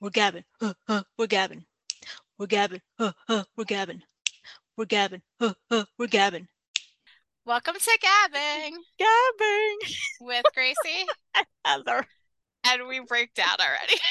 we're gabbing, uh, uh, we're gabbing, we're gabbing, uh, uh, we're gabbing, we're gabbing, uh, uh, we're gabbing. Welcome to Gabbing Gabbing with Greicy, Heather. and we break down already.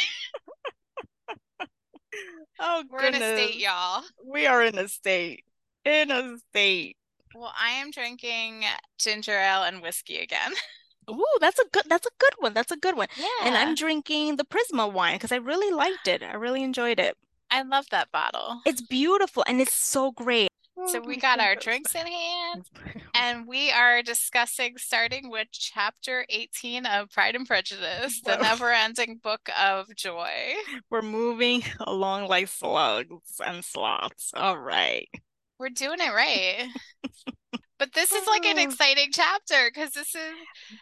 Oh goodness. We're in a state, y'all. We are in a state. In a state. Well, I am drinking ginger ale and whiskey again. Ooh, that's a good that's a good one. That's a good one. Yeah. And I'm drinking the Prisma wine because I really liked it. I really enjoyed it. I love that bottle. It's beautiful and it's so great. So we got our drinks in hand, and we are discussing starting with chapter 18 of Pride and Prejudice, the never-ending book of joy. We're moving along like slugs and sloths. All right. We're doing it right. But this is like an Oh. exciting chapter because this is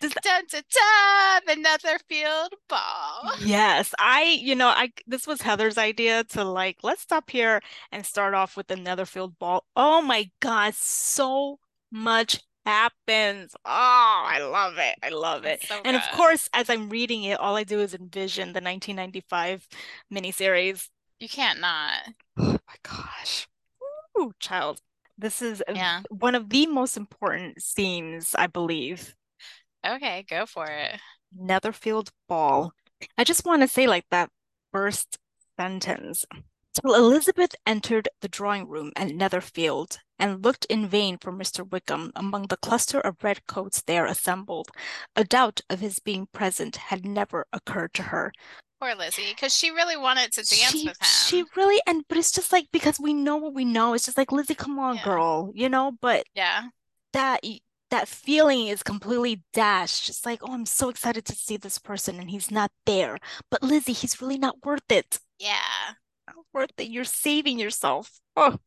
This- dun, dun, dun, the Netherfield Ball. Yes, I, you know, I this was Heather's idea to like, let's stop here and start off with the Netherfield ball. Oh my God, so much happens. Oh, I love it. I love it. So And of course, as I'm reading it, all I do is envision the 1995 miniseries. You can't not. Oh my gosh. Ooh, child. This is Yeah. one of the most important scenes, I believe. Okay, go for it. Netherfield Ball. I just want to say, like, that first sentence. Till Elizabeth entered the drawing room at Netherfield and looked in vain for Mr. Wickham among the cluster of red coats there assembled. A doubt of his being present had never occurred to her. Poor Lizzie, because she really wanted to dance She, with him. she really, and but it's just like because we know what we know. It's just like Lizzie, come on, Yeah. girl, you know. But Yeah. that that feeling is completely dashed. Just like, oh, I'm so excited to see this person, and he's not there. But Lizzie, he's really not worth it. Yeah. Not worth it. You're saving yourself. Oh,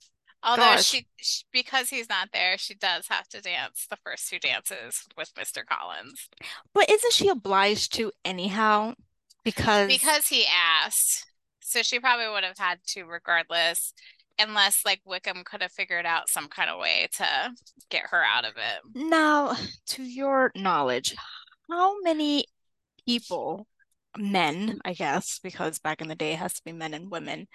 Although she, she, because he's not there, she does have to dance the first two dances with Mr. Collins but isn't she obliged to anyhow? Because because he asked. So she probably would have had to regardless, unless like Wickham could have figured out some kind of way to get her out of it. now, to your knowledge, how many people, men, I guess, because back in the day it has to be men and women,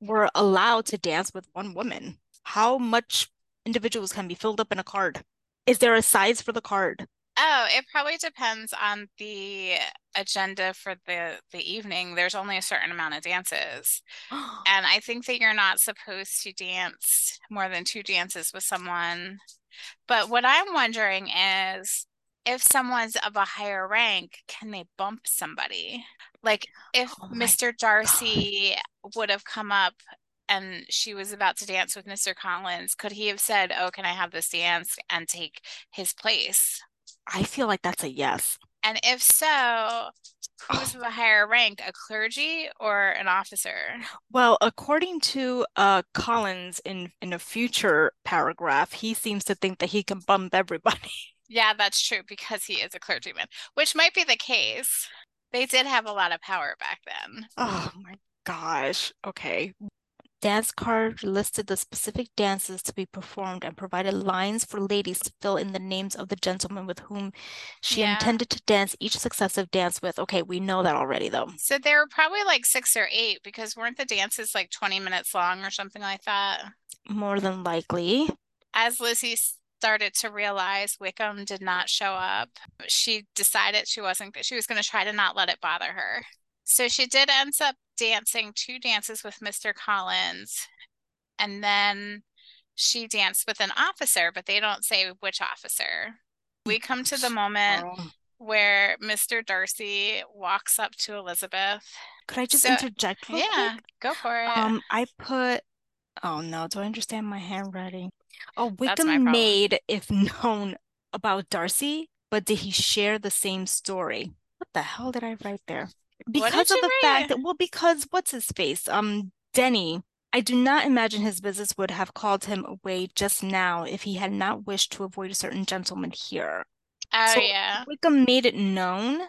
were allowed to dance with one woman? How much individuals can be filled up in a card? Is there a size for the card? Oh, it probably depends on the agenda for the the evening. There's only a certain amount of dances. And I think that you're not supposed to dance more than two dances with someone. But what I'm wondering is if someone's of a higher rank, can they bump somebody? Like if Oh Mr. Darcy would have come up and she was about to dance with Mr. Collins, could he have said, Oh, can I have this dance and take his place? I feel like that's a yes. And if so, who's of a higher rank, a clergy or an officer? Well, according to uh Collins in in a future paragraph, he seems to think that he can bump everybody. Yeah, that's true because he is a clergyman, which might be the case. They did have a lot of power back then. Oh my gosh. Okay. Dance card listed the specific dances to be performed and provided lines for ladies to fill in the names of the gentlemen with whom she Yeah. intended to dance each successive dance with. Okay, we know that already though. So there were probably like six or eight because weren't the dances like 20 minutes long or something like that? More than likely. As Lizzie started to realize Wickham did not show up, she decided she wasn't, she was going to try to not let it bother her. So she did end up dancing two dances with Mr. Collins, and then she danced with an officer, but they don't say which officer. We come to the moment Girl. where Mr. Darcy walks up to Elizabeth. Could I just So- interject Yeah, quick? go for it. Um, I put, oh no, do I understand my handwriting? Oh, Wickham made, if known, about Darcy, but did he share the same story? What the hell did I write there? Because of the fact that, well, because what's his face? Um, Denny. I do not imagine his business would have called him away just now if he had not wished to avoid a certain gentleman here. Oh So yeah, Wickham made it known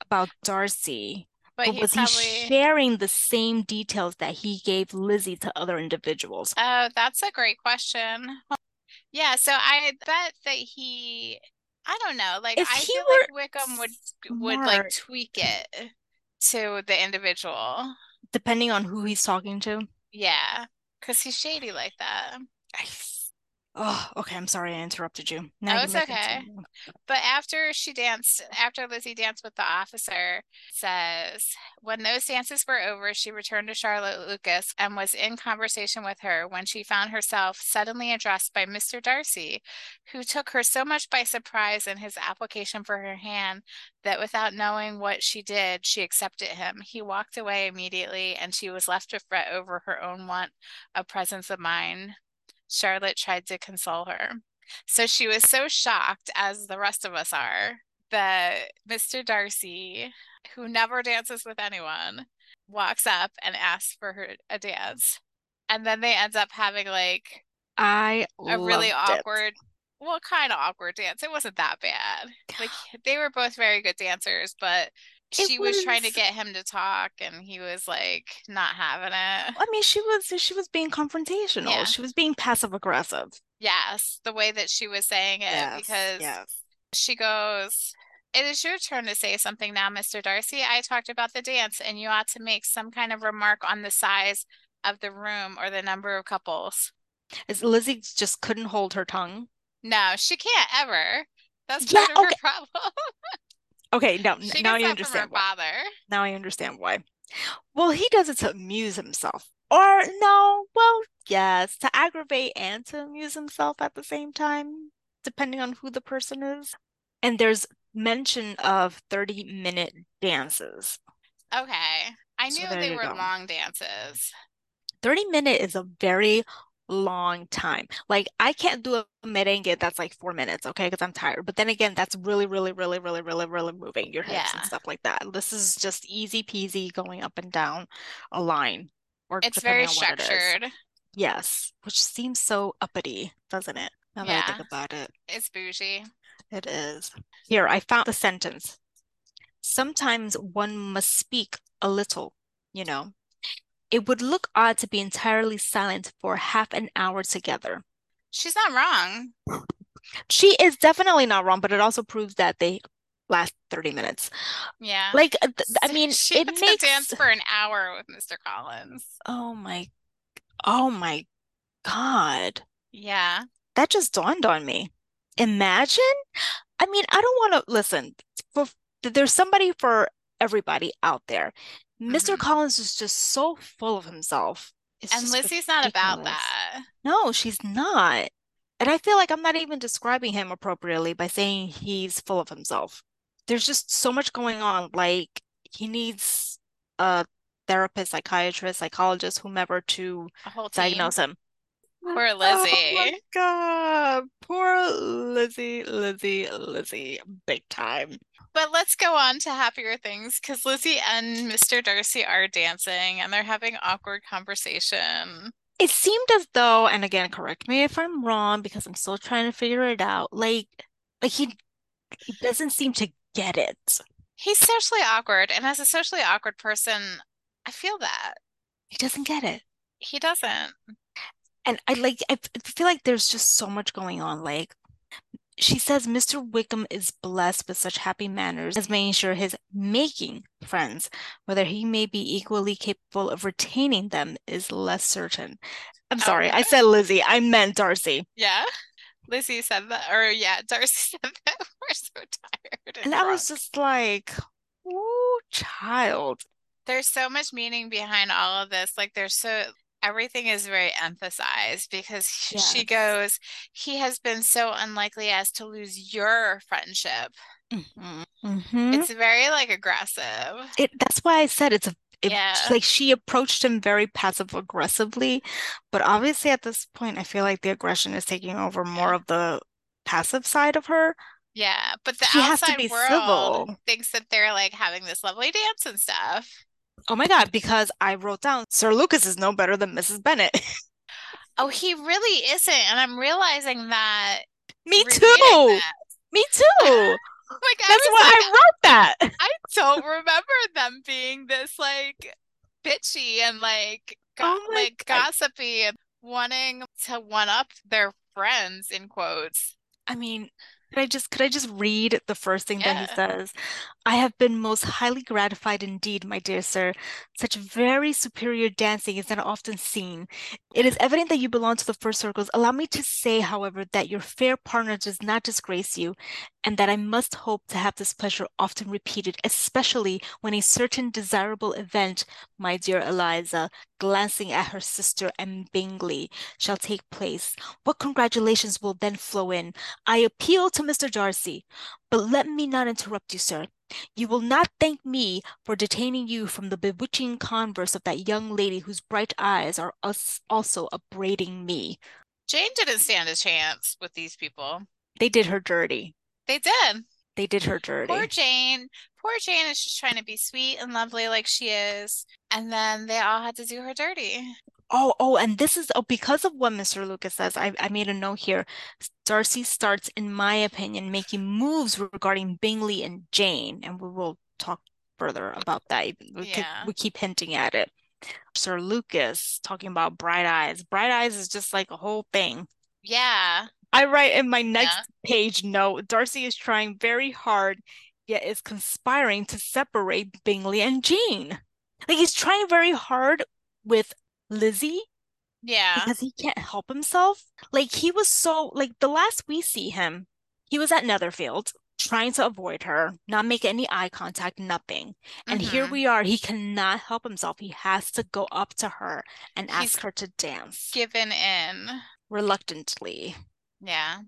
about Darcy, but but he was he sharing the same details that he gave Lizzie to other individuals? Oh, that's a great question. Yeah, so I bet that he, I don't know, like If I feel like Wickham would would like tweak it to the individual. depending on who he's talking to. Yeah, because he's shady like that. Oh, okay. I'm sorry I interrupted you. Now no, it's okay. Continue. But after she danced, after Lizzie danced with the officer, says when those dances were over, she returned to Charlotte Lucas and was in conversation with her when she found herself suddenly addressed by Mr. Darcy, who took her so much by surprise in his application for her hand that without knowing what she did, she accepted him. He walked away immediately, and she was left to fret over her own want of presence of mind. Charlotte tried to console her. So she was so shocked, as the rest of us are, that Mr. Darcy, who never dances with anyone, walks up and asks for her a dance. And then they end up having like I a really awkward, it. well, kind of awkward dance. It wasn't that bad. Like they were both very good dancers, but she was... was... trying to get him to talk and he was like not having it. I mean, she was she was being confrontational. Yeah. She was being passive aggressive. Yes, the way that she was saying it yes, because yes. she goes, "It is your turn to say something now, Mr. Darcy. I talked about the dance and you ought to make some kind of remark on the size of the room or the number of couples." Is Lizzie just couldn't hold her tongue? No, she can't ever. That's part yeah, of okay. her problem. Okay, now she now I understand why. Father. Now I understand why. Well, he does it to amuse himself. Or no, well, yes, to aggravate and to amuse himself at the same time, depending on who the person is. And there's mention of 30 minute dances. Okay. I knew so they were go. long dances. 30 minute is a very long time. Like I can't do a merengue that's like four minutes, okay, because I'm tired. But then again, that's really, really, really, really, really, really moving your hips yeah. and stuff like that. This is just easy peasy going up and down a line. Or it's very structured. It yes, which seems so uppity, doesn't it? Now yeah. that I think about it, it's bougie. It is. Here, I found the sentence. Sometimes one must speak a little, you know, it would look odd to be entirely silent for half an hour together. She's not wrong. She is definitely not wrong, but it also proves that they last 30 minutes. Yeah. Like I mean she it makes dance for an hour with Mr. Collins. Oh my oh my god. Yeah. That just dawned on me. Imagine I mean, I don't want to listen. For there's somebody for everybody out there mister mm-hmm. Collins is just so full of himself. It's and Lizzie's ridiculous. not about that. No, she's not. And I feel like I'm not even describing him appropriately by saying he's full of himself. There's just so much going on. Like he needs a therapist, psychiatrist, psychologist, whomever to diagnose him. Poor Lizzie. Oh my god. Poor Lizzie, Lizzie, Lizzie. Big time. But let's go on to happier things because Lizzie and Mr. Darcy are dancing and they're having awkward conversation. It seemed as though, and again, correct me if I'm wrong because I'm still trying to figure it out. Like, like he, he doesn't seem to get it. He's socially awkward, and as a socially awkward person, I feel that he doesn't get it. He doesn't. And I like. I feel like there's just so much going on. Like, she says Mr. Wickham is blessed with such happy manners as making sure his making friends, whether he may be equally capable of retaining them, is less certain. I'm sorry, okay. I said Lizzie. I meant Darcy. Yeah. Lizzie said that, or yeah, Darcy said that. We're so tired. And, and I was just like, oh, child. There's so much meaning behind all of this. Like, there's so everything is very emphasized because yes. she goes, he has been so unlikely as to lose your friendship. Mm-hmm. Mm-hmm. It's very like aggressive. It that's why I said it's a it, yeah. like she approached him very passive aggressively, but obviously at this point I feel like the aggression is taking over more of the passive side of her. Yeah, but the she outside world civil. thinks that they're like having this lovely dance and stuff. Oh my God, because I wrote down Sir Lucas is no better than Mrs. Bennet. oh, he really isn't. And I'm realizing that. Me too. That. Me too. Oh like, That's why like, I wrote that. I don't remember them being this like bitchy and like go- oh like God. gossipy and wanting to one up their friends in quotes. I mean, could I just could I just read the first thing yeah. that he says? I have been most highly gratified indeed, my dear sir. Such very superior dancing is not often seen. It is evident that you belong to the first circles. Allow me to say, however, that your fair partner does not disgrace you, and that I must hope to have this pleasure often repeated, especially when a certain desirable event, my dear Eliza, glancing at her sister and Bingley, shall take place. What congratulations will then flow in! I appeal to Mr. Darcy. But let me not interrupt you, sir. You will not thank me for detaining you from the bewitching converse of that young lady whose bright eyes are also upbraiding me. Jane didn't stand a chance with these people. They did her dirty. They did. They did her dirty. Poor Jane. Poor Jane is just trying to be sweet and lovely like she is. And then they all had to do her dirty. Oh, oh, and this is oh, because of what Mr. Lucas says. I, I made a note here. Darcy starts, in my opinion, making moves regarding Bingley and Jane, and we will talk further about that. We, Yeah. keep, we keep hinting at it. Sir Lucas talking about bright eyes. Bright eyes is just like a whole thing. Yeah. I write in my next Yeah. page note, Darcy is trying very hard, yet is conspiring to separate Bingley and Jane. Like he's trying very hard with Lizzie Yeah. because he can't help himself. Like he was so like the last we see him, he was at Netherfield trying to avoid her, not make any eye contact, nothing. And here Mhm. we are, he cannot help himself. He has to go up to her and He's ask her to dance given in. reluctantly. Yeah.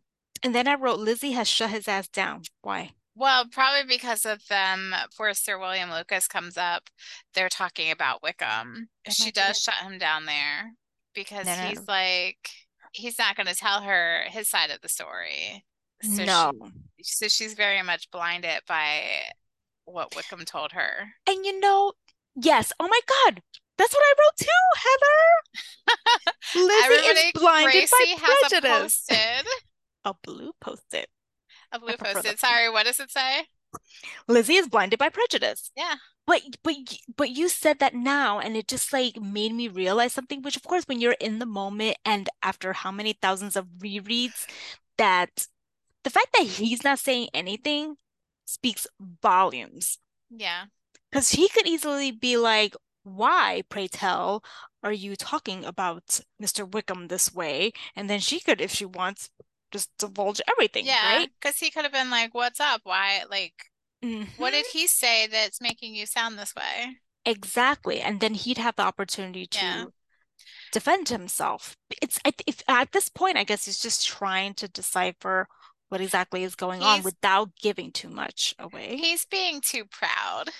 And then I wrote Lizzie has shut his ass down. Why? Well, probably because of them, uh, before Sir William Lucas comes up, they're talking about Wickham. That She does shut him down there because No, no. he's like, he's not going to tell her his side of the story. So she- no. so she's very much blinded by what Wickham told her. And you know, yes, oh my God, that's what I wrote too, Heather. Lizzie Everybody, is blinded Greicy by has a A blue post-it. Prefer posted. Sorry, what does it say? Lizzie is blinded by prejudice. Yeah. But but but you said that now, and it just like made me realize something. Which, of course, when you're in the moment, and after how many thousands of rereads, that the fact that he's not saying anything speaks volumes. Yeah. Because he could easily be like, "Why, pray tell, are you talking about Mr. Wickham this way?" And then she could, if she wants, just divulge everything, Yeah. right? Because he could have been like, what's up? Why, like, what Mhm. did he say that's making you sound this way? Exactly. And then he'd have the opportunity to Yeah. defend himself. It's I if at this point, I guess he's just trying to decipher what exactly is going on without giving too much away. He's being too proud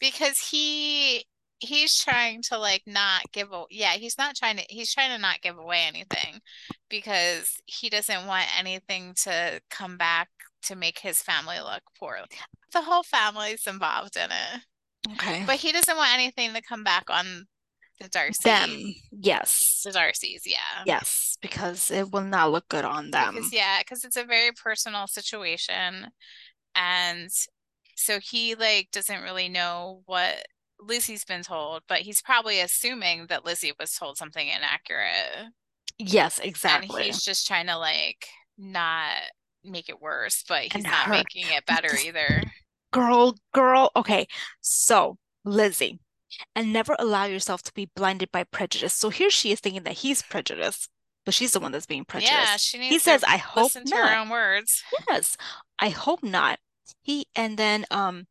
because he he's trying to like not give a yeah, he's not trying to he's trying to not give away anything because he doesn't want anything to come back to make his family look poor. The whole family's involved in it. Okay. But he doesn't want anything to come back on the Darcy Them, yes. the Darcys, yeah. Yes, because it will not look good on them. Because yeah, because it's a very personal situation. And so he like doesn't really know what Lizzie's been told, but he's probably assuming that Lizzie was told something inaccurate. Yes, exactly. And he's just trying to like not make it worse, but he's And not her- making it better either. Girl, girl. Okay. So, Lizzie, and never allow yourself to be blinded by prejudice. So here she is thinking that he's prejudiced, but she's the one that's being prejudiced. Yeah, she needs He to says, I hope listen to her own words. Yes, I hope not. He and then um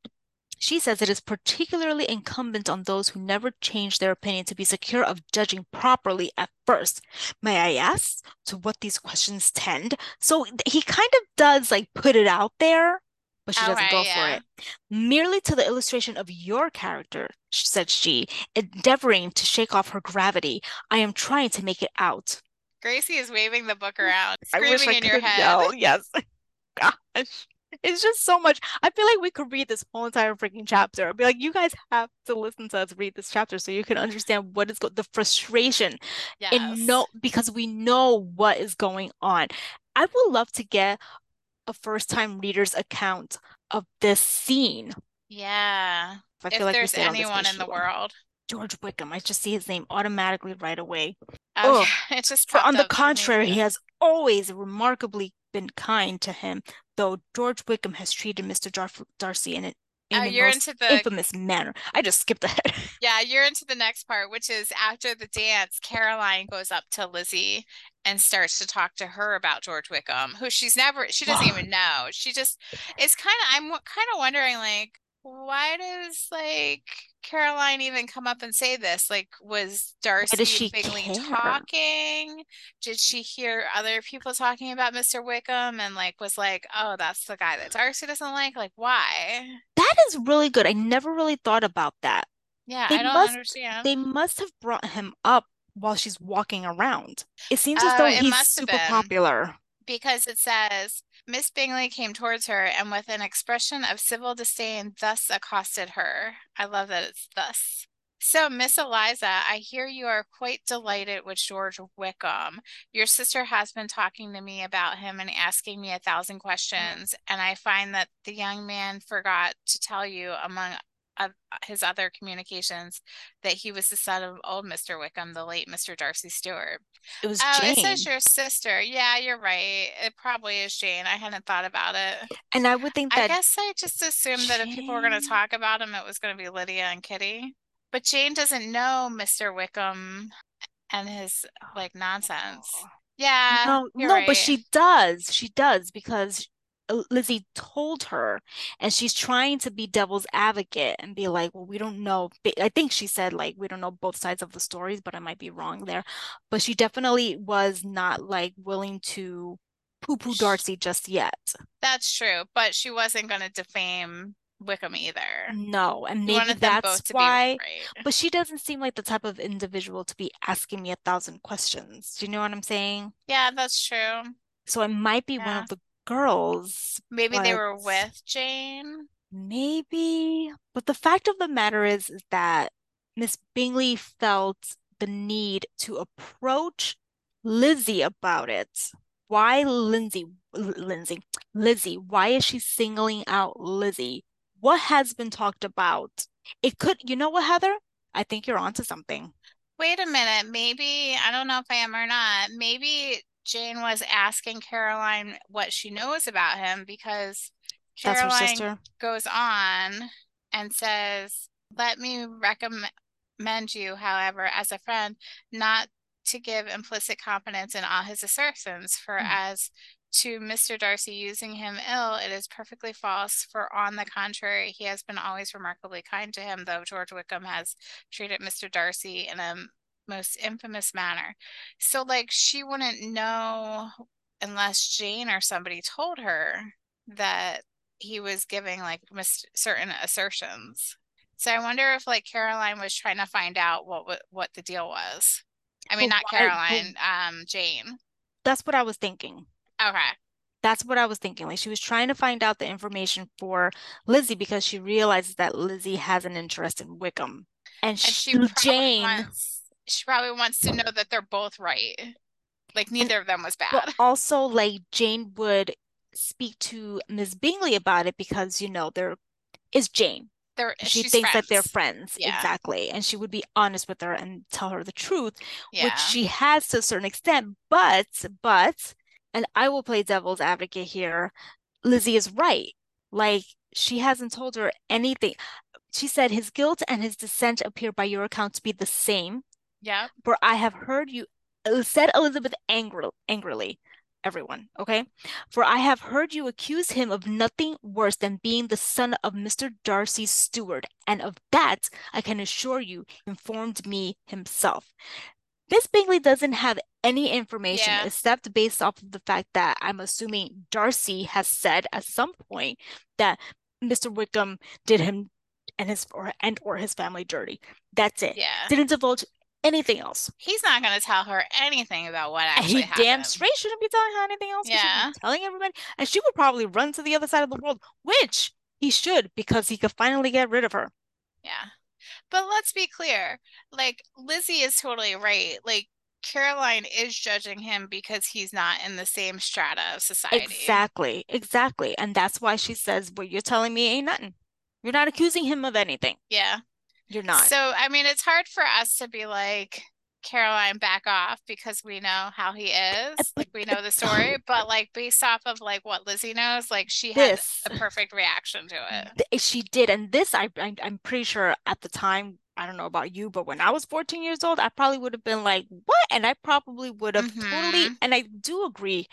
she says it is particularly incumbent on those who never change their opinion to be secure of judging properly at first. May I ask to what these questions tend? So he kind of does like put it out there, but she doesn't Alright, go for it. Merely to the illustration of your character, said she, endeavoring to shake off her gravity. I am trying to make it out. Greicy is waving the book around, I wish I screaming in your head. yell. Yes. Gosh. It's just so much. I feel like we could read this whole entire freaking chapter. I'd be like, you guys have to listen to us read this chapter so you can understand what is go the frustration Yes. and know because we know what is going on. I would love to get a first time reader's account of this scene. Yeah. I If feel like we there's say it on this anyone in the world. George Wickham. I just see his name automatically right away. Oh, Ugh. yeah, it just on the up for me contrary, he has always remarkably been kind to him, though George Wickham has treated Mr. Dar Darcy in an uh, you're into the infamous manner. I just skipped ahead. yeah, you're into the next part, which is after the dance, Caroline goes up to Lizzie and starts to talk to her about George Wickham, who she's never, she doesn't even know. She just, it's kind of, I'm kind of wondering, like, why does like Caroline even come up and say this? Like, was Darcy Bingley talking? Did she hear other people talking about Mr. Wickham and like was like, oh, that's the guy that Darcy doesn't like? Like, why? That is really good. I never really thought about that. Yeah, they I don't must, understand. They must have brought him up while she's walking around. It seems as though uh, he's super popular. Because it says Miss Bingley came towards her and with an expression of civil disdain thus accosted her. I love that it's thus. So, Miss Eliza, I hear you are quite delighted with George Wickham. Your sister has been talking to me about him and asking me a thousand questions, and I find that the young man forgot to tell you, among of uh, his other communications that he was the son of old Mr. Wickham, the late Mr. Darcy steward. It was oh, Jane. it says your sister. Yeah, you're right. It probably is Jane. I hadn't thought about it. And I would think that I guess I just assumed Jane... that if people were going to talk about him, it was going to be Lydia and Kitty. But Jane doesn't know Mr. Wickham and his like nonsense. Oh. Yeah. No, no, right. but she does. She does because Uh, Lizzie told her, and she's trying to be devil's advocate and be like, well, we don't know. I think she said, like, we don't know both sides of the stories, but I might be wrong there. But she definitely was not like willing to poo poo Darcy just yet. That's true. But she wasn't going to defame Wickham either. No, and maybe that's why. Right. But she doesn't seem like the type of individual to be asking me a thousand questions. Do you know what I'm saying? Yeah, that's true. So it might be yeah. one of the girls. Maybe they were with Jane. Maybe. But the fact of the matter is, is that Miss Bingley felt the need to approach Lizzie about it. Why Lindsay? Lindsay, Lizzie, why is she singling out Lizzie? What has been talked about? It could, you know what, Heather? I think you're onto something. Wait a minute. Maybe, I don't know if I am or not. Maybe Jane was asking Caroline what she knows about him because Caroline goes on and says, Let me recommend you, however, as a friend, not to give implicit confidence in all his assertions, for mm-hmm. as to Mr. Darcy using him ill, it is perfectly false, for on the contrary, he has been always remarkably kind to him, though George Wickham has treated Mr. Darcy in a most infamous manner. So like she wouldn't know unless Jane or somebody told her that he was giving like mis- certain assertions. So I wonder if like Caroline was trying to find out what what, what the deal was. I mean, not Caroline, um, Jane. That's what I was thinking. Okay. That's what I was thinking. Like she was trying to find out the information for Lizzie because she realizes that Lizzie has an interest in Wickham. And, and she, Jane wants, she probably wants to know that they're both right. Like neither of them was bad. But also, like Jane would speak to Ms. Bingley about it because you know there is Jane. They're, she thinks friends. that they're friends yeah. exactly and she would be honest with her and tell her the truth yeah. which she has to a certain extent but but and i will play devil's advocate here lizzie is right like she hasn't told her anything she said his guilt and his descent appear by your account to be the same yeah. For I have heard you, uh, said Elizabeth angrily, everyone, okay? For I have heard you accuse him of nothing worse than being the son of Mr. Darcy's steward, and of that I can assure you informed me himself. Miss Bingley doesn't have any information yeah. except based off of the fact that I'm assuming Darcy has said at some point that Mr. Wickham did him and his or and or his family dirty. That's it. Yeah. Didn't divulge anything else. He's not going to tell her anything about what actually he happened. damn straight shouldn't be telling her anything else. Yeah, telling everybody, and she would probably run to the other side of the world, which he should because he could finally get rid of her. Yeah, but let's be clear. Like Lizzie is totally right. Like Caroline is judging him because he's not in the same strata of society. Exactly, exactly, and that's why she says, "What you're telling me ain't nothing. You're not accusing him of anything." Yeah. You're not. So, I mean, it's hard for us to be like, Caroline back off because we know how he is. Like we know the story, but like based off of like what Lizzie knows, like she This. had a perfect reaction to it. Th- She did, and this I, I I'm pretty sure at the time I don't know about you, but when I was 14 years old, I probably would have been like, "What?" And I probably would have totally. Mhm. And I do agree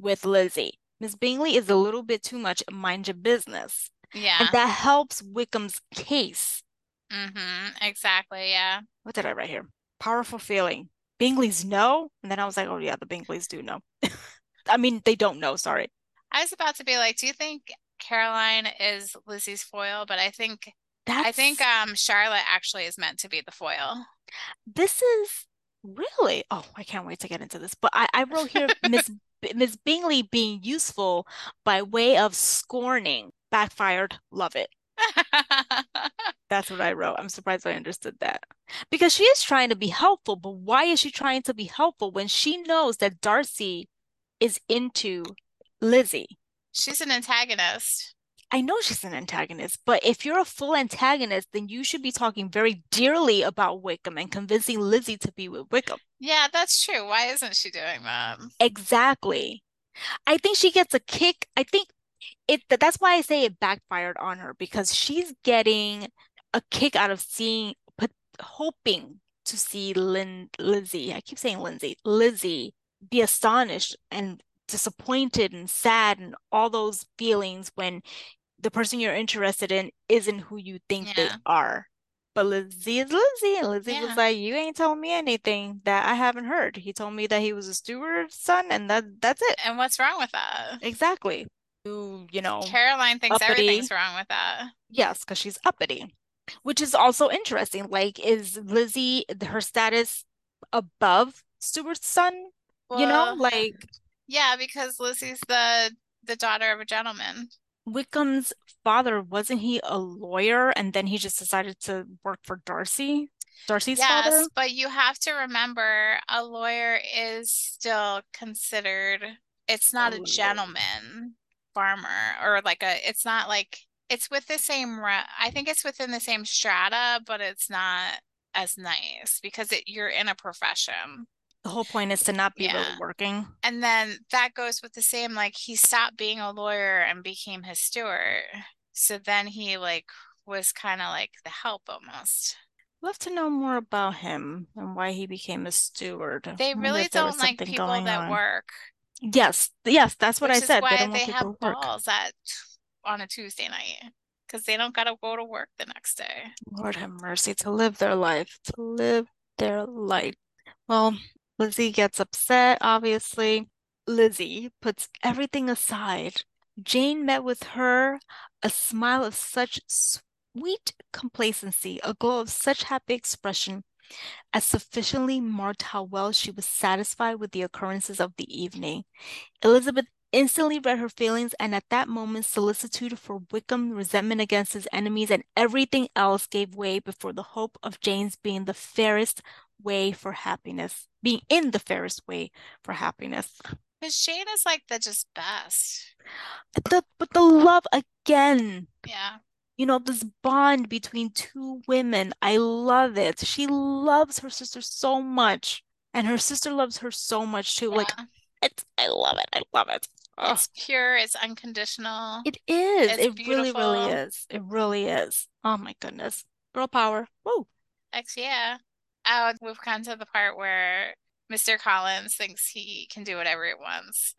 with Lizzie. Miss Bingley is a little bit too much mind your business, and Yeah. that helps Wickham's case. Mm-hmm. Exactly. Yeah. What did I write here? Powerful feeling. Bingleys know, and then I was like, "Oh yeah, the Bingleys do know." I mean, they don't know. Sorry. I was about to be like, do you think Caroline is Lizzie's foil? But I think I think um Charlotte actually is meant to be the foil. this is really. Oh, I can't wait to get into this. But I I wrote here Miss Miss Bingley being useful by way of scorning. Backfired. Love it. That's what I wrote. I'm surprised I understood that. Because she is trying to be helpful, but why is she trying to be helpful when she knows that Darcy is into Lizzie? She's an antagonist. I know she's an antagonist, but if you're a full antagonist, then you should be talking very dearly about Wickham and convincing Lizzie to be with Wickham. Yeah, that's true. Why isn't she doing that? Exactly. I think she gets a kick. I think it that's why I say it backfired on her because she's getting a kick out of seeing put hoping to see Lynn Lizzie. I keep saying Lindsay, Lizzie be astonished and disappointed and sad and all those feelings when the person you're interested in isn't who you think they are. But Lizzie is Lizzie, and Lizzie Yeah. was like, "You ain't told me anything that I haven't heard." He told me that he was a steward's son, and that that's it. And what's wrong with that? Exactly. You, know, Caroline thinks uppity. everything's wrong with that. yes, because she's uppity, which is also interesting. Like, is Lizzie her status above steward's son? You know, like yeah, because Lizzie's the the daughter of a gentleman. Wickham's father, wasn't he a lawyer and then he just decided to work for Darcy? Darcy's father? Yes, but you have to remember a lawyer is still considered, it's not A oh, a gentleman farmer or like a, it's not like, it's with the same, I think it's within the same strata, but it's not as nice because it, you're in a profession. The whole point is to not be really working. And then that goes with the same, like he stopped being a lawyer and became his steward. So then he like was kind of like the help almost. Love to know more about him and why he became a steward. They really if there was don't like people that on. work. Yes, yes, that's what which I said. Why don't they have balls at on a Tuesday night because they don't gotta go to work the next day. Lord have mercy, to live their life, to live their life. Well, Lizzie gets upset, obviously. Lizzie puts everything aside. Jane met with her, a smile of such sweet complacency, a glow of such happy expression, as sufficiently marked how well she was satisfied with the occurrences of the evening. Elizabeth instantly read her feelings, and at that moment, solicitude for Wickham, resentment against his enemies, and everything else gave way before the hope of Jane's being the fairest way for happiness, being in the fairest way for happiness. Because Jane is like the just best. The, but the love again, Yeah. You know, this bond between two women, I love it. She loves her sister so much, and her sister loves her so much too. Like, it's, I love it. I love it. Ugh. It's pure, it's unconditional. It is. It's It really, really is. It really is. Oh my goodness. Girl power. Woo. X, yeah. Oh, we've come to the part where Mr. Collins thinks he can do whatever he wants.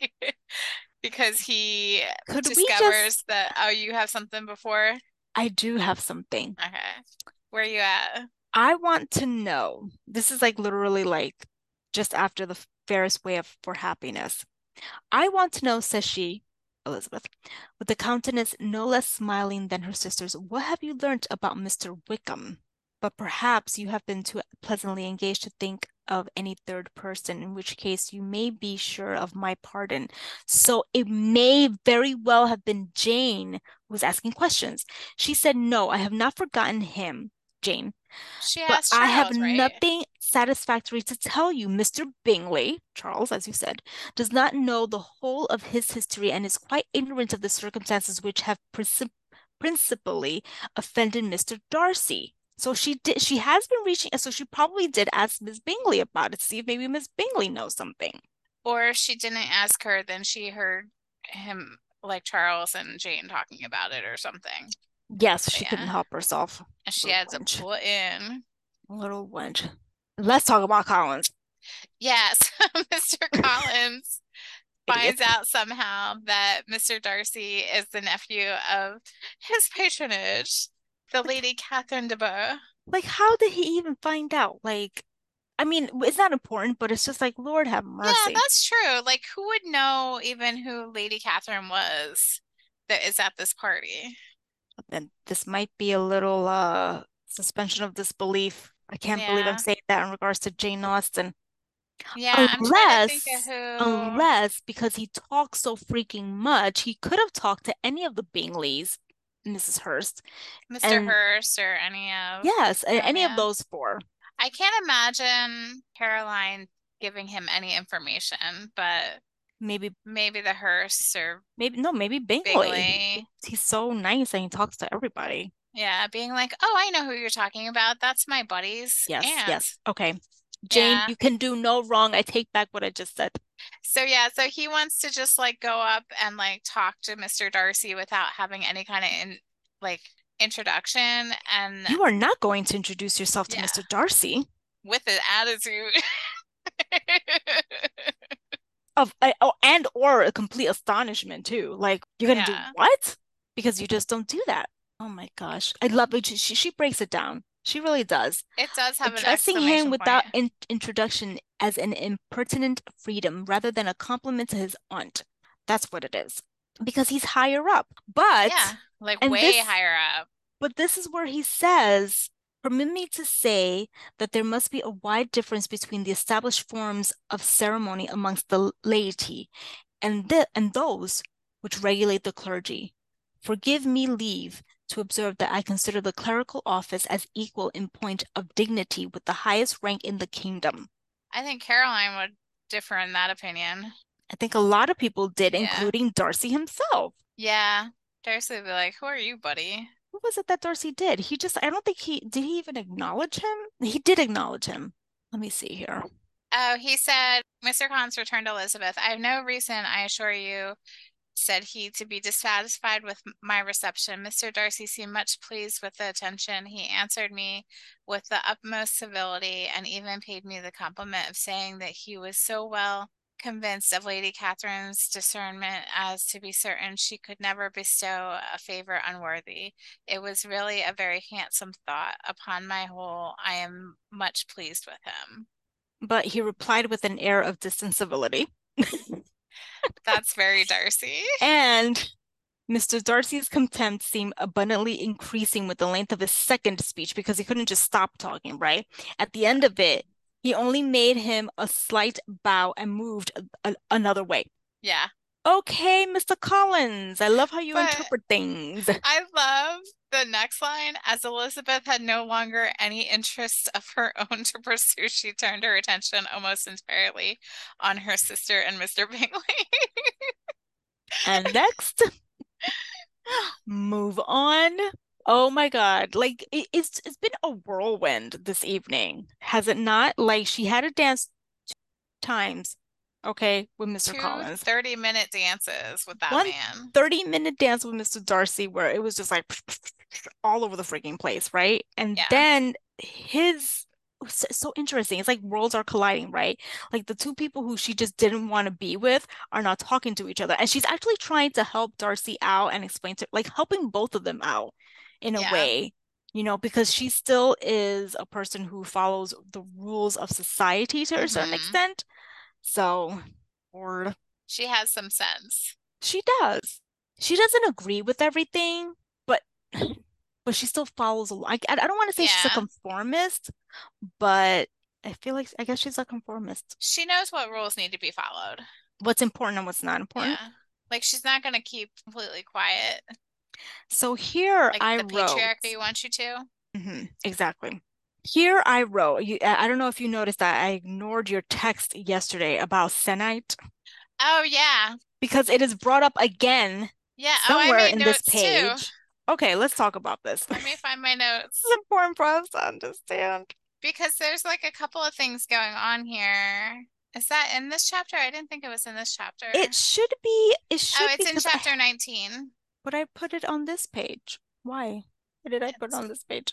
Because he Could discovers just, that, oh, you have something before? I do have something. Okay. Where are you at? I want to know. This is like literally like just after the fairest way of for happiness. I want to know, says she, Elizabeth, with a countenance no less smiling than her sister's, what have you learnt about Mr. Wickham? But perhaps you have been too pleasantly engaged to think of any third person, in which case you may be sure of my pardon. So it may very well have been Jane who was asking questions. She said, No, I have not forgotten him, Jane. She But I have right? nothing satisfactory to tell you. Mr. Bingley, Charles, as you said, does not know the whole of his history and is quite ignorant of the circumstances which have princip principally offended Mr. Darcy. So she did she has been reaching so she probably did ask Miss Bingley about it see if maybe Miss Bingley knows something. Or if she didn't ask her, then she heard him like Charles and Jane talking about it or something. Yes, she yeah. couldn't help herself. And she had to put in. Little wench. Let's talk about Collins. Yes, Mr. Collins finds out somehow that Mr. Darcy is the nephew of his patronage, the Lady Catherine de Bourgh. Like, how did he even find out? Like, I mean, it's not important, but it's just like, Lord have mercy. Yeah, that's true. Like, who would know even who Lady Catherine was that is at this party? Then this might be a little uh suspension of disbelief. I can't yeah. believe I'm saying that in regards to Jane Austen. Yeah, unless unless because he talks so freaking much, he could have talked to any of the Bingleys, Mrs. Hurst, Mr. And, Hurst, or any of yes, any of those four. I can't imagine Caroline giving him any information, but maybe maybe the Hursts or maybe no, maybe Bingley. Bingley. He's so nice and he talks to everybody. Yeah, being like, "Oh, I know who you're talking about. That's my buddies." Yes, aunt. yes. Okay. Jane, yeah. you can do no wrong. I take back what I just said. So yeah, so he wants to just like go up and like talk to Mr. Darcy without having any kind of in like introduction and You are not going to introduce yourself to yeah. Mr. Darcy with an attitude. of eh, oh, and or a complete astonishment too. Like you're gonna yeah. do what? Because you just don't do that. Oh my gosh, I love it. She she breaks it down. She really does. It does have addressing him without in- introduction as an impertinent freedom rather than a compliment to his aunt. That's what it is. Because he's higher up. But yeah, like way this, higher up. But this is where he says, permit me to say that there must be a wide difference between the established forms of ceremony amongst the laity and the, and those which regulate the clergy. Forgive me leave to observe that I consider the clerical office as equal in point of dignity with the highest rank in the kingdom. I think Caroline would differ in that opinion. I think a lot of people did, yeah. including Darcy himself. Yeah. Darcy would be like, Who are you, buddy? What was it that Darcy did? He just, I don't think he, did he even acknowledge him? He did acknowledge him. Let me see here. Oh, he said, Mr. Collins returned Elizabeth. I have no reason, I assure you, said he, to be dissatisfied with my reception. Mr. Darcy seemed much pleased with the attention. He answered me with the utmost civility and even paid me the compliment of saying that he was so well convinced of Lady Catherine's discernment as to be certain she could never bestow a favor unworthy. It was really a very handsome thought. Upon my whole, I am much pleased with him. But he replied with an air of distant civility. That's very Darcy. And Mr. Darcy's contempt seemed abundantly increasing with the length of his second speech because he couldn't just stop talking, right? At the end of it, he only made him a slight bow and moved a, a, another way. Yeah. Okay, Mr. Collins, I love how you but interpret things. I love the next line. As Elizabeth had no longer any interest of her own to pursue, she turned her attention almost entirely on her sister and Mr. Bingley. and next, move on. Oh my God. Like it, it's it's been a whirlwind this evening, has it not? Like she had a dance two times okay, with Mr. Two Collins. 30 minute dances with that One man. 30 minute dance with Mr. Darcy where it was just like all over the freaking place, right? And yeah. then his so interesting. It's like worlds are colliding, right? Like the two people who she just didn't want to be with are not talking to each other. And she's actually trying to help Darcy out and explain to like helping both of them out in a yeah. way, you know, because she still is a person who follows the rules of society to a mm-hmm. certain extent. So, or she has some sense. She does. She doesn't agree with everything, but but she still follows along. I, I don't want to say yeah. she's a conformist, but I feel like I guess she's a conformist. She knows what rules need to be followed. What's important and what's not important. Yeah. Like she's not going to keep completely quiet. So here like I the wrote. patriarchy wants you to. Mm-hmm, exactly. Here I wrote, you, I don't know if you noticed that I ignored your text yesterday about Sennight. Oh, yeah. Because it is brought up again yeah. Oh, somewhere oh, in this page. Too. Okay, let's talk about this. Let me find my notes. It's important for us to understand. Because there's like a couple of things going on here. Is that in this chapter? I didn't think it was in this chapter. It should be. It oh, should. oh, it's in 'cause I- chapter 19. but I put it on this page. Why? Why did I put it on this page?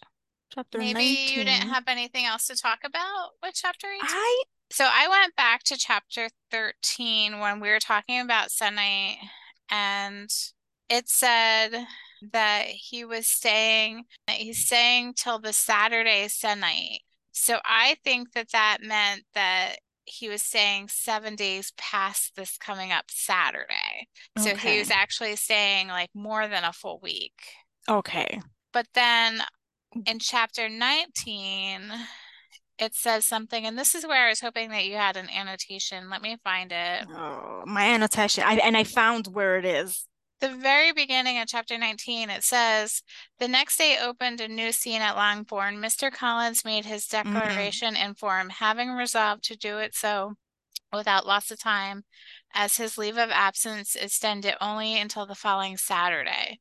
Chapter Maybe 19. you didn't have anything else to talk about with chapter 18. I So I went back to chapter 13 when we were talking about Sennight, and it said that he was staying, he's staying till the Saturday Sennight. So I think that that meant that he was staying seven days past this coming up Saturday. So he was actually staying like more than a full week. okay. But then in chapter 19, it says something, and this is where I was hoping that you had an annotation. Let me find it. Oh, my annotation. I and I found where it is. The very beginning of chapter 19, it says, The next day opened a new scene at Longbourn. Mr. Collins made his mm-hmm. declaration in form, having resolved to do it so without loss of time, as his leave of absence extended only until the following Saturday.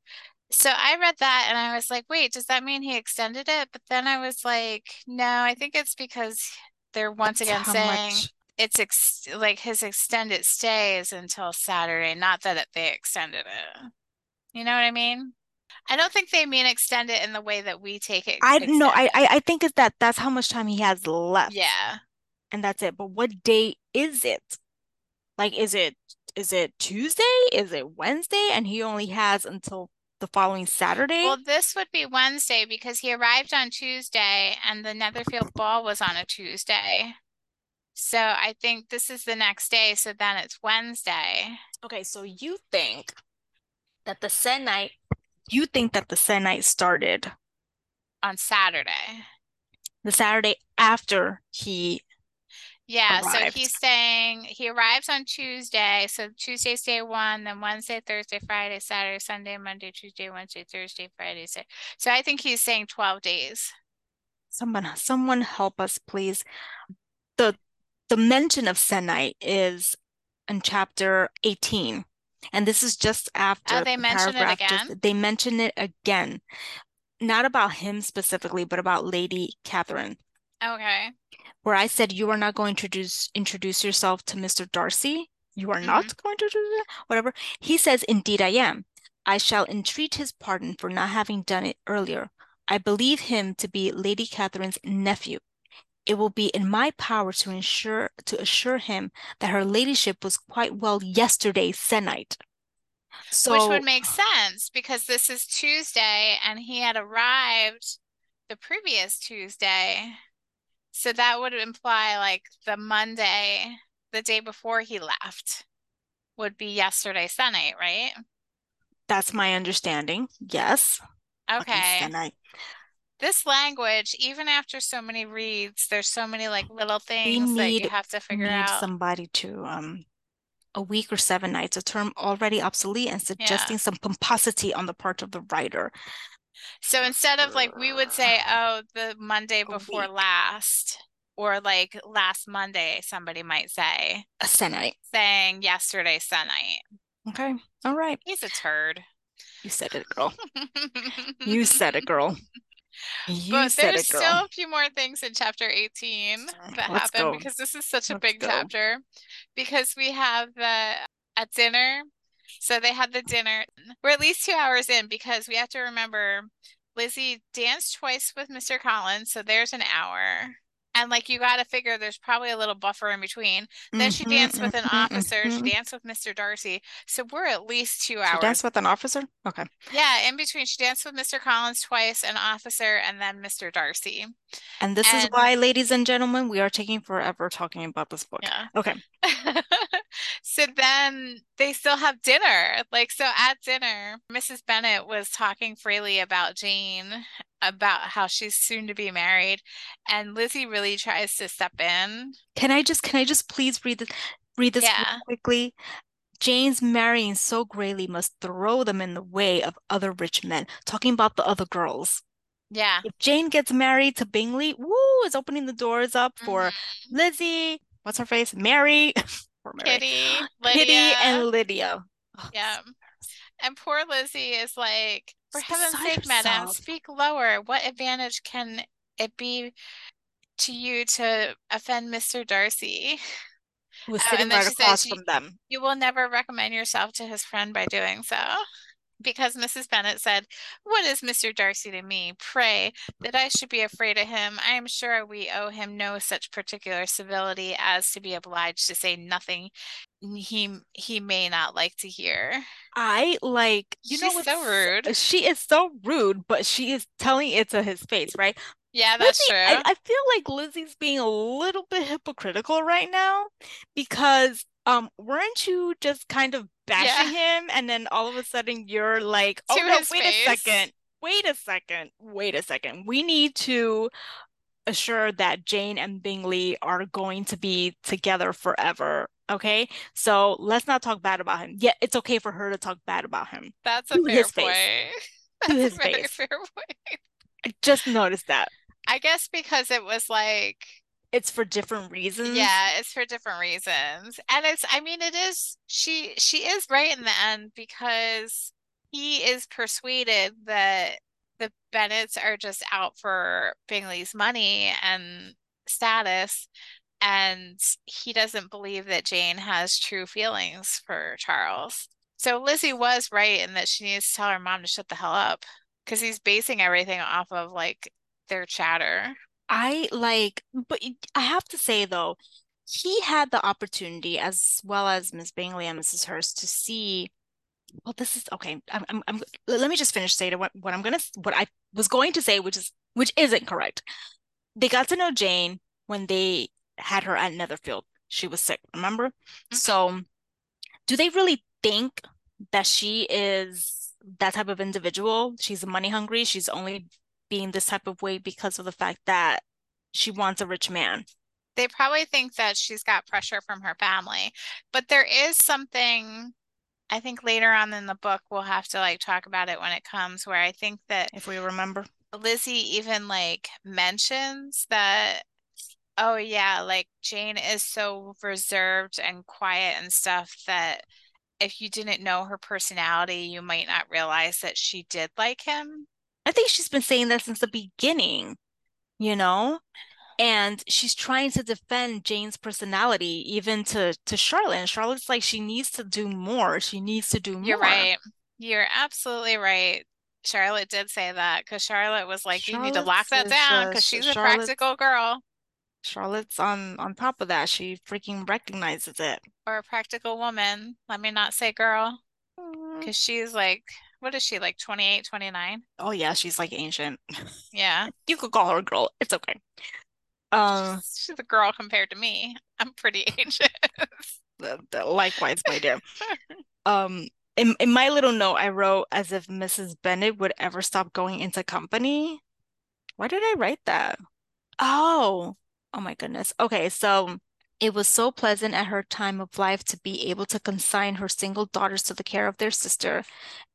So I read that and I was like, wait, does that mean he extended it? But then I was like, no, I think it's because they're once That's again saying much- it's ex like his extended stay is until Saturday, not that it, they extended it. You know what I mean? I don't think they mean extend it in the way that we take it. I no, I. I I think it's that that's how much time he has left. Yeah. And that's it. But what day is it? Like, is it is it Tuesday? Is it Wednesday? And he only has until the following Saturday? Well, this would be Wednesday because he arrived on Tuesday and the Netherfield ball was on a Tuesday. So I think this is the next day, so then it's Wednesday. Okay, so you think that the sennight, you think that the sennight started on Saturday. the Saturday after he Yeah, so he's saying he arrives on Tuesday. So Tuesday's day one, then Wednesday, Thursday, Friday, Saturday, Sunday, Monday, Tuesday, Wednesday, Thursday, Friday. So, so I think he's saying 12 days. someone someone help us please. The the mention of sennight is in chapter 18. And this is just after Oh, they the mention it paragraph just- again? they mention it again. Not about him specifically, but about Lady Catherine. Okay. Where I said you are not going to introduce introduce yourself to Mr. Darcy. You are not mm-hmm. going to do that, whatever. He says, Indeed, I am. I shall entreat his pardon for not having done it earlier. I believe him to be Lady Catherine's nephew. It will be in my power to ensure to assure him that her ladyship was quite well yesterday sennight. So Which would make sense because this is Tuesday and he had arrived the previous Tuesday. So that would imply like the Monday, the day before he left, would be yesterday sennight, right? that's my understanding. Yes. Okay. This language, even after so many reads, there's so many like little things that you need- have to figure need out. somebody to um a week or seven nights, a term already obsolete and suggesting some pomposity on the part of the writer. So instead of like we would say, oh, the Monday before week. last, or like last Monday, somebody might say, A sennight. saying yesterday sennight. Okay. All right. He's a turd. You said it, girl. You said it, girl. You But there's it, still a few more things in chapter 18 that Let's happen go. because this is such a Let's big go. chapter. Because we have uh, the at dinner. So they had the dinner. We're at least two hours in because we have to remember Lizzie danced twice with Mr. Collins, so there's an hour. And like you got to figure there's probably a little buffer in between. Then she Mhm, danced with an mhm, officer. She mhm. danced with Mr. Darcy. So we're at least two She hours. danced with an officer? Okay. Yeah, in between, she danced with Mr. Collins twice, an officer, and then Mr. Darcy. And this is why, ladies and gentlemen, we are taking forever talking about this book. Yeah. Okay. So then they still have dinner. Like, so at dinner, Mrs. Bennet was talking freely about Jane, about how she's soon to be married, and Lizzie really tries to step in. Can I just can I just please read this read this Yeah. quickly? Jane's marrying so greatly must throw them in the way of other rich men. Talking about the other girls. Yeah. If Jane gets married to Bingley, woo, is opening the doors up for Mhm. Lizzie, what's her face? Mary, or Mary. Kitty, Kitty and Lydia. Oh, Yeah. And poor Lizzie is like, For heaven's sake, madam, speak lower. What advantage can it be to you to offend Mr. Darcy? Who was Oh, sitting right says, across from them. you will never recommend yourself to his friend by doing so. Because Mrs. Bennet said, What is Mr. Darcy to me? Pray, that I should be afraid of him. I am sure we owe him no such particular civility as to be obliged to say nothing he he may not like to hear. I like, you know She's what's so rude. Uh, she is so rude, but she is telling it to his face, right? Yeah, that's Lizzie, true. I, I feel like Lizzie's being a little bit hypocritical right now because um weren't you just kind of bashing him and then all of a sudden you're like, oh To no, wait face. a second. Wait a second. Wait a second. We need to assure that Jane and Bingley are going to be together forever. Okay. So let's not talk bad about him. Yeah, it's okay for her to talk bad about him. That's a To fair his point. face. That's his a very face. fair point. I just noticed that. I guess because it was like It's for different reasons. Yeah, it's for different reasons. And it's I mean it is she she is right in the end because he is persuaded that the Bennets are just out for Bingley's money and status and he doesn't believe that Jane has true feelings for Charles. So Lizzie was right in that she needs to tell her mom to shut the hell up because he's basing everything off of like their chatter. I like, but I have to say though, he had the opportunity as well as Miss Bingley and Mrs. Hurst to see. Well, this is okay. I'm, I'm, I'm let me just finish saying what, what I'm gonna, what I was going to say, which is, which isn't correct. They got to know Jane when they had her at Netherfield. She was sick, remember? Mm-hmm. So, do they really think that she is that type of individual? She's money hungry. She's only being this type of way because of the fact that she wants a rich man. They probably think that she's got pressure from her family. But there is something I think later on in the book we'll have to like talk about it when it comes where I think that If we remember. Lizzie even like mentions that oh yeah, like Jane is so reserved and quiet and stuff that if you didn't know her personality, you might not realize that she did like him. I think she's been saying that since the beginning, you know? And she's trying to defend Jane's personality even to to Charlotte. And Charlotte's like she needs to do more. She needs to do more. You're right. You're absolutely right. Charlotte did say that because Charlotte was like, you need to lock that down because she's a practical girl Charlotte's on on top of that. She freaking recognizes it. or a practical woman. Let me not say girl because she's like, what is she, like 28, 29? Oh yeah, she's like ancient. Yeah. You could call her a girl. It's okay. Um, She's, she's a girl compared to me. I'm pretty ancient. likewise, my dear. Um, in in my little note, I wrote as if Mrs. Bennet would ever stop going into company. Why did I write that? Oh, oh my goodness. Okay, so it was so pleasant at her time of life to be able to consign her single daughters to the care of their sister,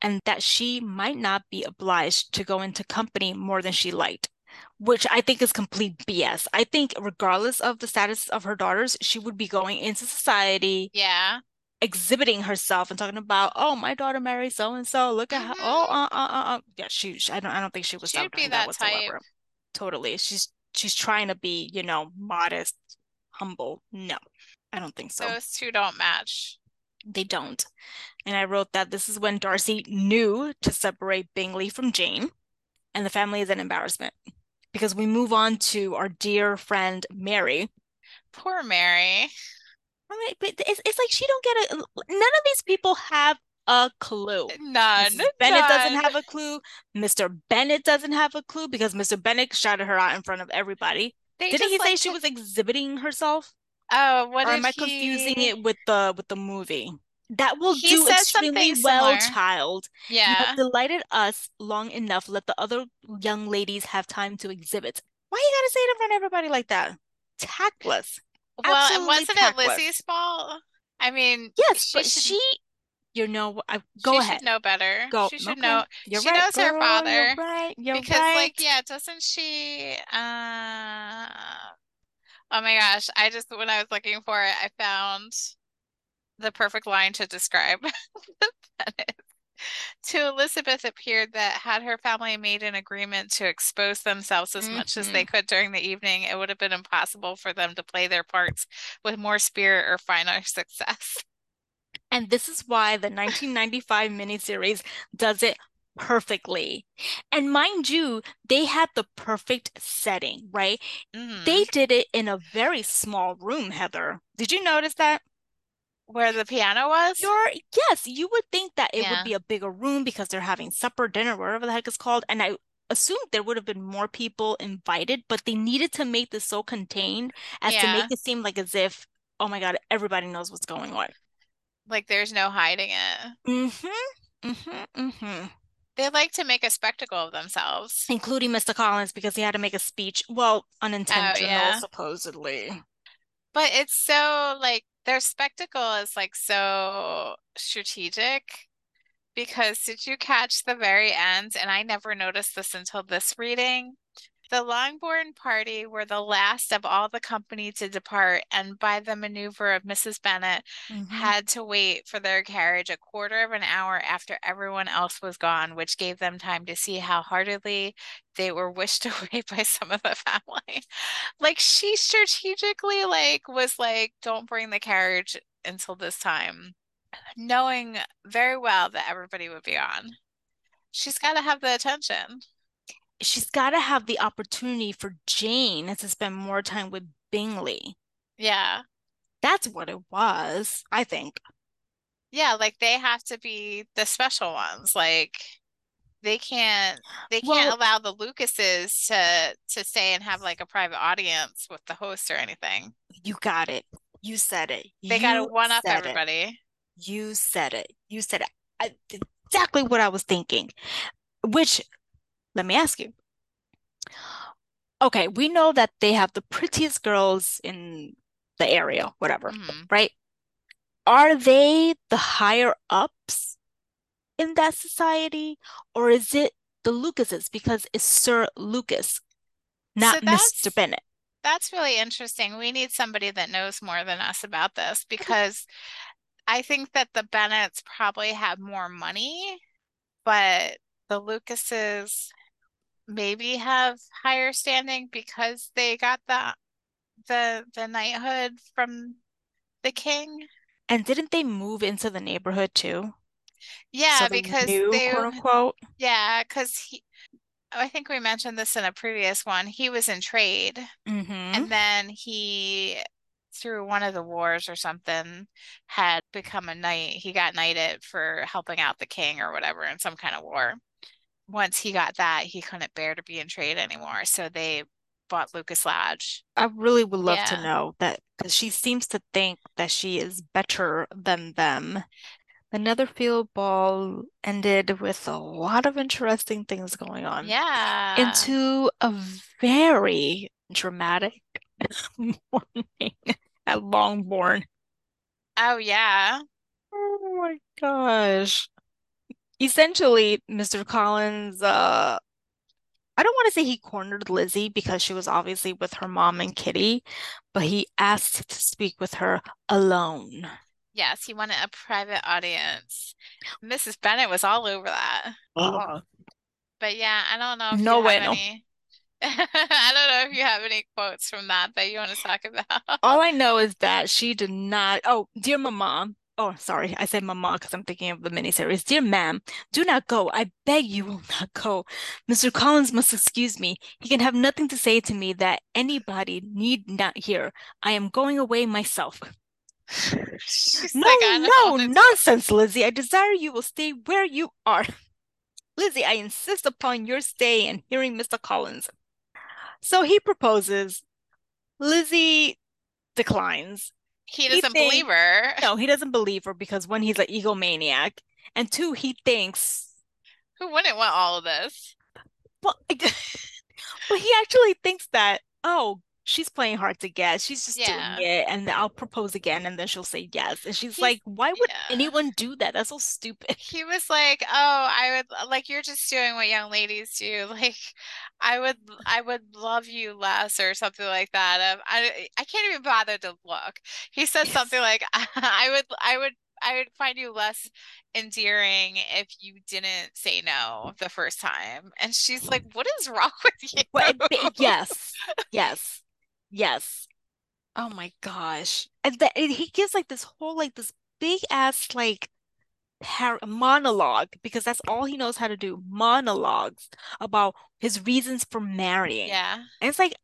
and that she might not be obliged to go into company more than she liked, which I think is complete BS. I think regardless of the status of her daughters, she would be going into society, Yeah. exhibiting herself and talking about, oh, my daughter married so and so. Look at how, oh, uh, uh, uh, uh. Yeah, she, she- I don't, I don't think she was She'd be that whatsoever. type. Totally. She's she's trying to be, you know, modest, humble. No, I don't think so. Those two don't match. They don't. And I wrote that this is when Darcy knew to separate Bingley from Jane, and the family is an embarrassment. Because we move on to our dear friend Mary. Poor Mary. I mean, but it's, it's like she don't get a. None of these people have a clue. None. Mrs. Bennet doesn't have a clue. Mr. Bennet doesn't have a clue because Mr. Bennet shouted her out in front of everybody. They Didn't he say like she was exhibiting herself? Oh, what or am I he... confusing it with the with the movie? That will He do extremely something well, child. You Yeah. have delighted us long enough. Let the other young ladies have time to exhibit. Why you gotta say it in front of everybody like that? Tactless. Well, and wasn't it. Lizzie's fault? I mean, Yes, she but should, she, you know, I, go she ahead. should know better. Go. She should Okay. know You're she right, knows her father, You're right. You're because, right. like, yeah, doesn't she? Uh, oh my gosh! I just when I was looking for it, I found the perfect line to describe to Elizabeth appeared that had her family made an agreement to expose themselves as much as they Mhm. could during the evening, it would have been impossible for them to play their parts with more spirit or finer success. And this is why the 1995 miniseries does it perfectly. And mind you, they had the perfect setting, right? hmm They did it in a very small room, Heather. Did you notice that? Where the piano was? You're, yes, you would think that it would be a bigger room because they're having supper, dinner, whatever the heck it's called. And I assumed there would have been more people invited, but they needed to make this so contained as to make it seem like as if, oh my God, everybody knows what's going on. Like there's no hiding it. Mm-hmm. Mm-hmm. Mm-hmm. They like to make a spectacle of themselves. Including Mr. Collins because he had to make a speech. Well, Oh, unintentional, yeah. supposedly. But it's so like their spectacle is like so strategic because did you catch the very end? And I never noticed this until this reading. The Longbourn party were the last of all the company to depart, and by the maneuver of Mrs. Bennet, Mm-hmm. had to wait for their carriage a quarter of an hour after everyone else was gone, which gave them time to see how heartily they were wished away by some of the family. Like she strategically like was like, don't bring the carriage until this time, knowing very well that everybody would be on. She's got to have the attention. She's got to have the opportunity for Jane to spend more time with Bingley. Yeah. That's what it was, I think. Yeah, like they have to be the special ones. Like they can't they can't Well, allow the Lucases to to stay and have like a private audience with the host or anything. you got it. You said it. They got to one up said it. everybody. You said it. You said it. I, exactly what I was thinking. Which, let me ask you. Okay, we know that they have the prettiest girls in the area, whatever, hmm right? Are they the higher ups in that society, or is it the Lucases because it's Sir Lucas, not So Mr. Bennet? That's really interesting. We need somebody that knows more than us about this because I think that the Bennets probably have more money, but the Lucases maybe have higher standing because they got the the the knighthood from the king. And didn't they move into the neighborhood too? Yeah, So they because knew, they quote unquote. yeah, because he I think we mentioned this in a previous one. He was in trade Mm-hmm. and then he through one of the wars or something had become a knight. He got knighted for helping out the king or whatever in some kind of war. Once he got that, he couldn't bear to be in trade anymore, so they bought Lucas Lodge. I really would love to know that because she seems to think that she is better than them. The Netherfield ball ended with a lot of interesting things going on Yeah. into a very dramatic morning at Longbourn. Oh yeah. Oh my gosh. Essentially, Mr. Collins, uh, I don't want to say he cornered Lizzie because she was obviously with her mom and Kitty, but he asked to speak with her alone. Yes, he wanted a private audience. Mrs. Bennet was all over that. Ugh. But yeah, I don't know if No you have bueno. any. I don't know if you have any quotes from that that you want to talk about. All I know is that she did not. Oh, dear mama. Oh, sorry. I said mama because I'm thinking of the miniseries. Dear ma'am, do not go. I beg you will not go. Mr. Collins must excuse me. He can have nothing to say to me that anybody need not hear. I am going away myself. She's No, like, no, nonsense, Lizzie. I desire you will stay where you are. Lizzie, I insist upon your stay and hearing Mr. Collins. So he proposes. Lizzie declines. He He doesn't thinks- believe her. No, he doesn't believe her because one, he's an egomaniac, and two, he thinks, Who wouldn't want all of this? well, but he actually thinks that, oh, she's playing hard to get. She's just Yeah. doing it, and I'll propose again, and then she'll say yes. And she's He's- like, why would yeah. anyone do that? That's so stupid. He was like, "Oh, I would like you're just doing what young ladies do. Like, I would, I would love you less, or something like that." Um, I, I can't even bother to look. He said something like, "I would, I would, I would find you less endearing if you didn't say no the first time. And she's like, What is wrong with you? But, yes. Yes. Yes. Oh my gosh. And that he gives like this whole like this big ass like par monologue because that's all he knows how to do monologues about his reasons for marrying. Yeah. And it's like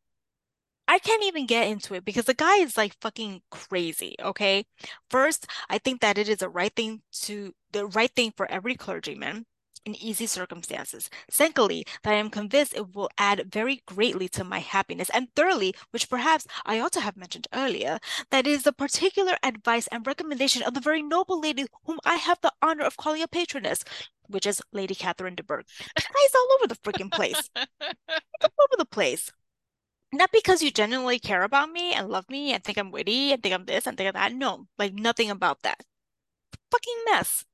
I can't even get into it because the guy is like fucking crazy, okay? First, I think that it is the right thing to the right thing for every clergyman in easy circumstances. Secondly, that I am convinced it will add very greatly to my happiness. And thirdly, which perhaps I ought to have mentioned earlier, that is the particular advice and recommendation of the very noble lady whom I have the honor of calling a patroness, which is Lady Catherine de Bourgh. Guy's all over the freaking place. all over the place. Not because you genuinely care about me and love me and think I'm witty and think I'm this and think I'm that. No, like nothing about that. Fucking mess.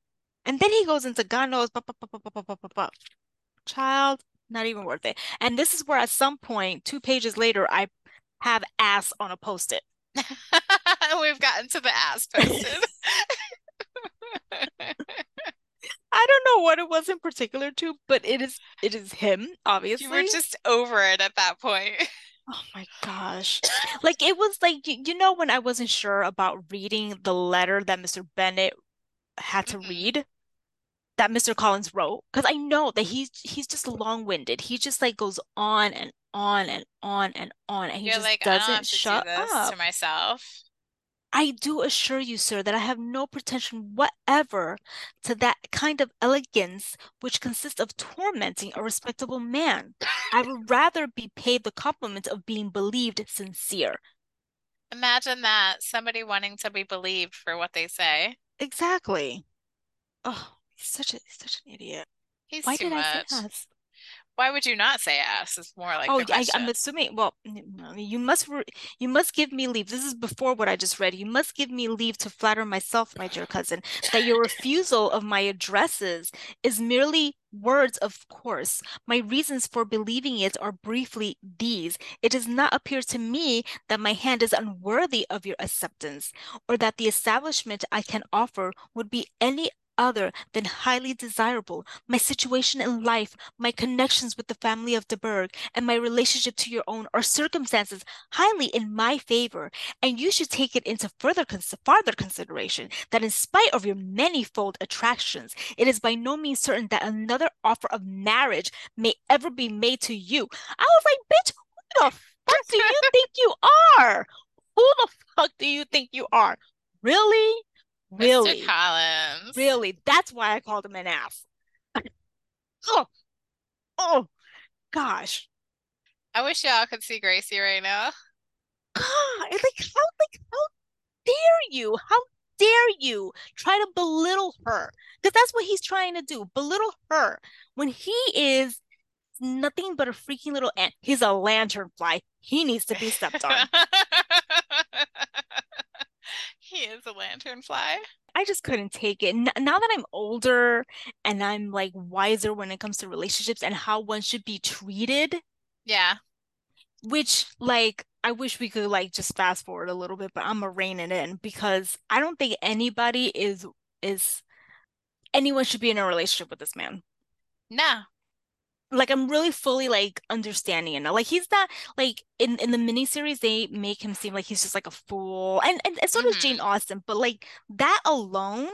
And then he goes into God knows, bah, bah, bah, child, not even worth it. And this is where at some point, two pages later, I have ass on a post-it. We've gotten to the ass posted. I don't know what it was in particular to, but it is it is him, obviously. You were just over it at that point. Oh my gosh. Like it was like you, you know when I wasn't sure about reading the letter that Mr. Bennet had to read that Mr. Collins wrote because I know that he's he's just long-winded. He just like goes on and on and on and on and he You're just like, doesn't shut do up. to myself. I do assure you, sir, that I have no pretension whatever to that kind of elegance which consists of tormenting a respectable man. I would rather be paid the compliment of being believed sincere. Imagine that somebody wanting to be believed for what they say. Exactly. Oh, he's such a he's such an idiot. He's Why did much. I say ass? why would you not say ass? It's more like oh, I, am assuming. Well, you must you must give me leave. This is before what I just read. You must give me leave to flatter myself, my dear cousin, that your refusal of my addresses is merely words of course. My reasons for believing it are briefly these. It does not appear to me that my hand is unworthy of your acceptance, or that the establishment I can offer would be any other than highly desirable. My situation in life, my connections with the family of de Bourgh, and my relationship to your own are circumstances highly in my favor, and you should take it into further cons- farther consideration that in spite of your manifold attractions, it is by no means certain that another offer of marriage may ever be made to you. I was like, bitch, who the fuck do you think you are? Who the fuck do you think you are? Really? Really? Mr. Collins. Really? That's why I called him an ass. oh, oh, gosh. I wish y'all could see Greicy right now. God, like how, like how dare you? How dare you try to belittle her? Because that's what he's trying to do, belittle her when he is nothing but a freaking little ant. He's a lantern fly. He needs to be stepped on. He is a lantern fly. I just couldn't take it. Now that I'm older and I'm like wiser when it comes to relationships and how one should be treated. Yeah. Which like I wish we could like just fast forward a little bit, but I'm gonna rein it in because I don't think anybody is is anyone should be in a relationship with this man. No, like I'm really fully like understanding it now. Like he's not like in in the miniseries they make him seem like he's just like a fool, and and, and so mm-hmm. does Jane mm-hmm. Austen. But like that alone,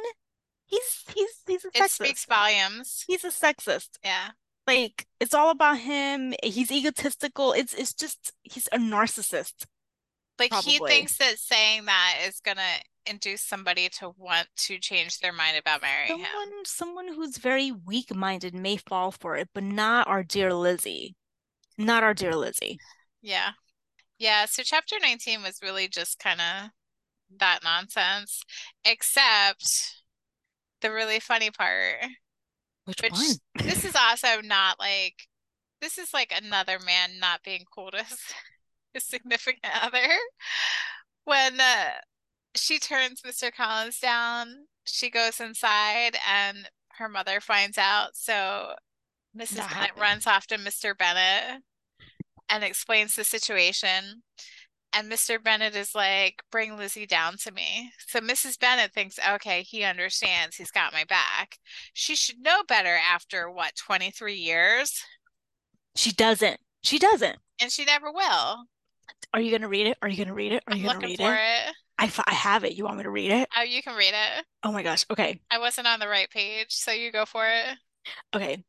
he's he's he's a sexist. it speaks volumes. He's a sexist. Yeah, like it's all about him. He's egotistical. It's it's just he's a narcissist. Like probably. he thinks that saying that is gonna induce somebody to want to change their mind about marrying someone, him. Someone who's very weak minded may fall for it, but not our dear Lizzie. Not our dear Lizzie. Yeah. Yeah. So chapter 19 was really just kind of that nonsense, except the really funny part. Which, which one? this is also not like this is like another man not being cool to his, his significant other. When uh, she turns Mr. Collins down. She goes inside and her mother finds out. So Mrs. That Bennet happened. runs off to Mr. Bennet and explains the situation. And Mr. Bennet is like, bring Lizzie down to me. So Mrs. Bennet thinks, okay, he understands. He's got my back. She should know better after what, 23 years? She doesn't. She doesn't. And she never will. Are you gonna read it? Are you gonna read it? Are you I'm gonna read it? it. I, f- I have it. You want me to read it? Oh, you can read it. Oh my gosh. Okay. I wasn't on the right page, so you go for it. Okay.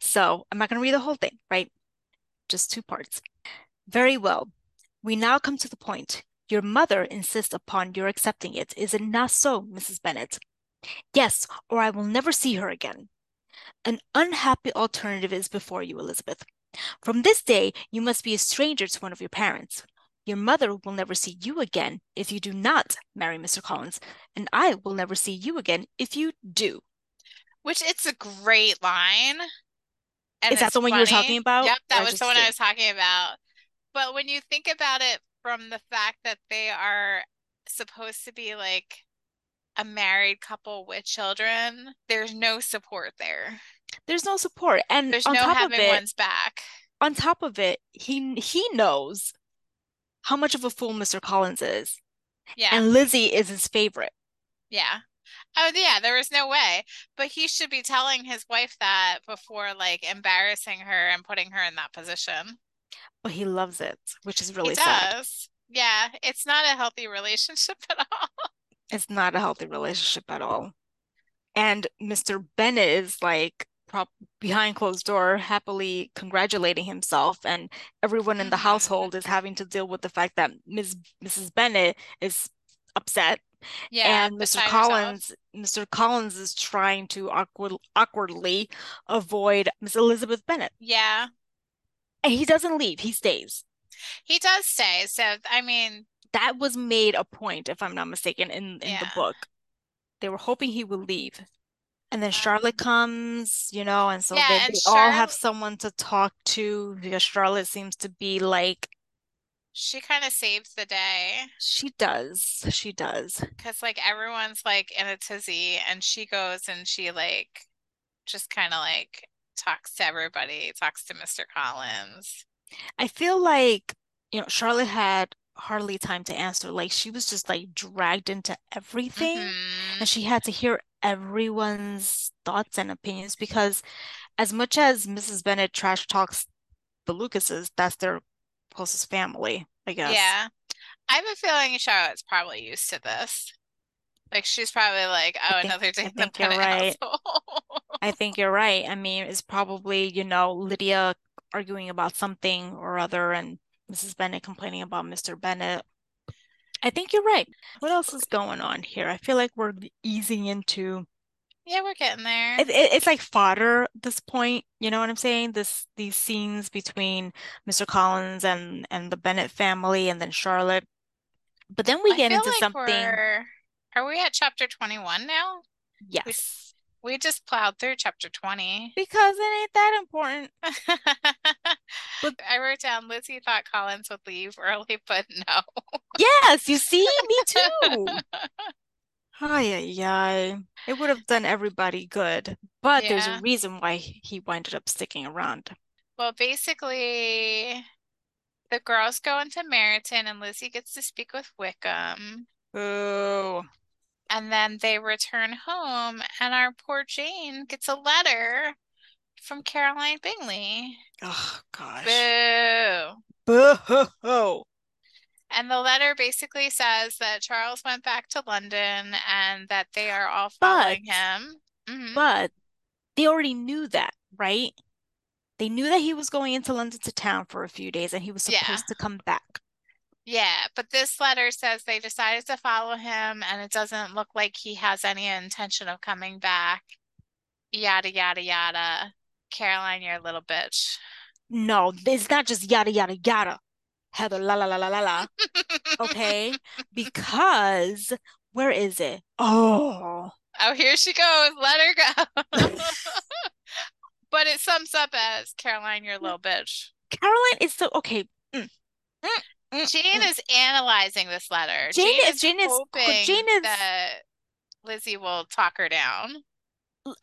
So I'm not gonna read the whole thing, right? Just two parts. Very well. We now come to the point. Your mother insists upon your accepting it. Is it not so, Mrs. Bennet? Yes, or I will never see her again. An unhappy alternative is before you, Elizabeth. From this day, you must be a stranger to one of your parents. Your mother will never see you again if you do not marry Mr. Collins, and I will never see you again if you do. Which it's a great line. And Is that the one you were talking about? Yep, that was the one I was talking about. But when you think about it from the fact that they are supposed to be like a married couple with children, there's no support there. There's no support, and There's on no top of having it, one's back. on top of it, he he knows how much of a fool Mr. Collins is, Yeah. and Lizzie is his favorite. Yeah. Oh, yeah, there was no way. But he should be telling his wife that before like embarrassing her and putting her in that position. But he loves it, which is really he sad. does. Yeah, it's not a healthy relationship at all. It's not a healthy relationship at all. And Mr. Bennet is like prop behind closed door, happily congratulating himself, and everyone in the household is having to deal with the fact that Ms. Mrs. Bennet is upset, Yeah, and Mr. herself. Collins, Mr. Collins is trying to awkward, awkwardly avoid Miss Elizabeth Bennet, Yeah, and he doesn't leave; he stays. he does stay. So, I mean, That was made a point, if I'm not mistaken, in in the book. They were hoping he would leave. And then Charlotte comes, you know, and so Yeah, they, and they all have someone to talk to because Charlotte seems to be like she kind of saves the day she does. She does. because like everyone's like in a tizzy and she goes and she like just kind of like talks to everybody, talks to Mr. Collins. I feel like, you know, Charlotte had hardly time to answer. Like she was just like dragged into everything. Mhm. And she had to hear everyone's thoughts and opinions because as much as Mrs. Bennet trash talks the Lucases, that's their closest family, I guess. Yeah. I have a feeling Charlotte's probably used to this. Like she's probably like, oh, think- another day I think you're right. I think you're right. I mean, it's probably, you know, Lydia arguing about something or other and Mrs. Bennet complaining about Mr. Bennet. I think you're right. What else is going on here? I feel like we're easing into Yeah, we're getting there. it, it- it's like fodder at this point. You know what I'm saying? This these scenes between Mr. Collins and and the Bennet family and then Charlotte. But then we I get into like something. are we at chapter 21 now? Yes. We just plowed through chapter 20. Because it ain't that important. But- I wrote down Lizzie thought Collins would leave early, but no. Yes, you see, me too. Ay, ay, ay. It would have done everybody good, but there's a reason why he ended up sticking around. Well, basically, the girls go into Meryton and Lizzie gets to speak with Wickham. Boo. And then they return home, and our poor Jane gets a letter from Caroline Bingley. Oh gosh. Boo. Boo. Hoo. And the letter basically says that Charles went back to London and that they are all following But- him. Mhm. But they already knew that, right? They knew that he was going into London to town for a few days and he was Yeah. supposed to come back. Yeah, but this letter says they decided to follow him and it doesn't look like he has any intention of coming back. Yada, yada, yada. Caroline, you're a little bitch. No, it's not just yada yada yada. Heather, la la la la la la. Okay? Because where is it? Oh. Oh, here she goes. Let her go. But it sums up as Caroline, you're a little bitch. Caroline is so okay. mm, mm, Jane is analyzing this letter. Jane Jane is- Jane is- oh, hoping Jane is- that Lizzie will talk her down.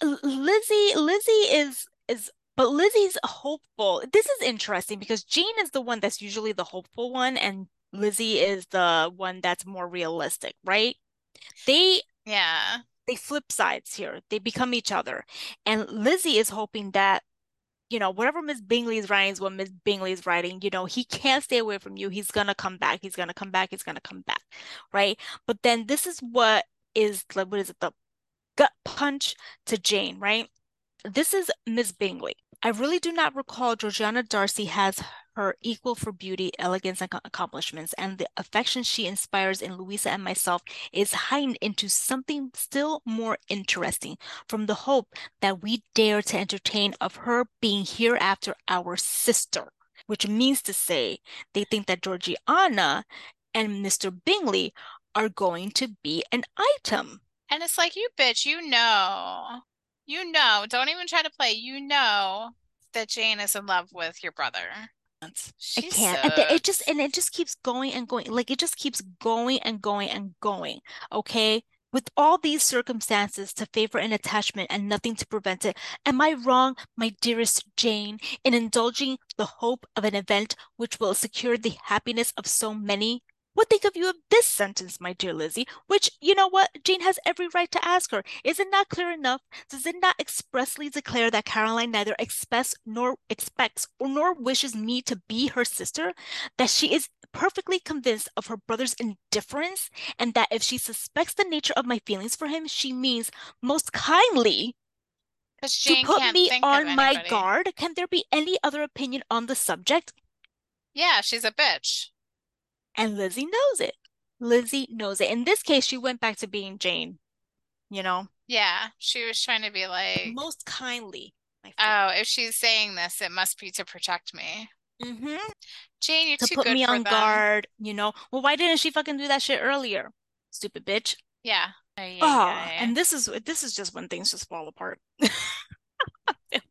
Lizzie, Lizzie is is but Lizzie's hopeful. This is interesting because Jane is the one that's usually the hopeful one and Lizzie is the one that's more realistic, right? They yeah. They flip sides here. They become each other. And Lizzie is hoping that you know, whatever Miss Bingley is writing is what Miss Bingley is writing. You know, he can't stay away from you. He's gonna come back. He's gonna come back. He's gonna come back, right? But then this is what is like, what is it? The gut punch to Jane, right? This is Miss Bingley. I really do not recall Georgiana Darcy has her equal for beauty, elegance, and accomplishments, and the affection she inspires in Louisa and myself is heightened into something still more interesting from the hope that we dare to entertain of her being hereafter our sister, which means to say they think that Georgiana and Mr. Bingley are going to be an item. And it's like, you bitch, you know, you know, don't even try to play. You know that Jane is in love with your brother. I can't. And it just and it just keeps going and going. Like it just keeps going and going and going. Okay. With all these circumstances to favor an attachment and nothing to prevent it, am I wrong, my dearest Jane, in indulging the hope of an event which will secure the happiness of so many? What think of you of this sentence, my dear Lizzie? Which, you know what, Jane has every right to ask her. Is it not clear enough? Does it not expressly declare that Caroline neither expects nor expects or nor wishes me to be her sister? That she is perfectly convinced of her brother's indifference, and that if she suspects the nature of my feelings for him, she means most kindly to put me on my guard. Can there be any other opinion on the subject? Yeah, she's a bitch. And Lizzie knows it. Lizzie knows it. In this case, she went back to being Jane, you know? Yeah, she was trying to be like most kindly. Oh, if she's saying this, it must be to protect me. Mm-hmm. Jane, you're to too put me on them. guard, you know? Well, why didn't she fucking do that shit earlier? Stupid bitch. Yeah. oh, and this is this is just when things just fall apart.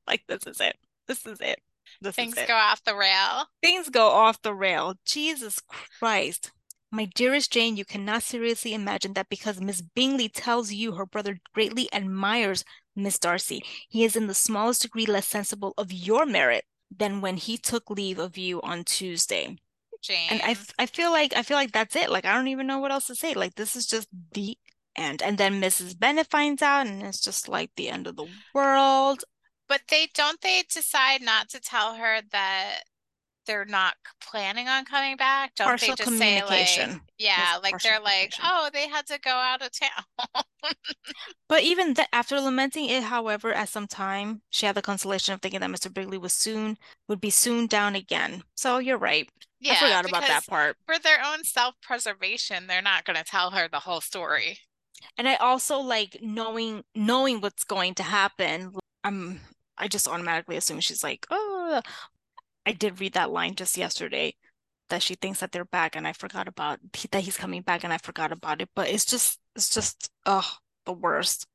like this is it. This is it. This Things go off the rail. Things go off the rail. Jesus Christ. My dearest Jane, you cannot seriously imagine that because Miss Bingley tells you her brother greatly admires Miss Darcy, he is in the smallest degree less sensible of your merit than when he took leave of you on Tuesday. Jane. And I, I feel like I feel like that's it. Like I don't even know what else to say. Like this is just the end. And then Mrs. Bennet finds out, and it's just like the end of the world. But they don't they decide not to tell her that they're not planning on coming back? Don't Partial they just say like yeah, like they're like, oh, they had to go out of town. but even th- after lamenting it, however, at some time she had the consolation of thinking that Mr. Bingley was soon would be soon down again. So you're right. Yeah, I forgot about that part. For their own self-preservation, they're not going to tell her the whole story. And I also like knowing knowing what's going to happen. I'm I just automatically assume she's like, oh, I did read that line just yesterday that she thinks that they're back and I forgot about that he's coming back and I forgot about it. But it's just, it's just, oh, the worst.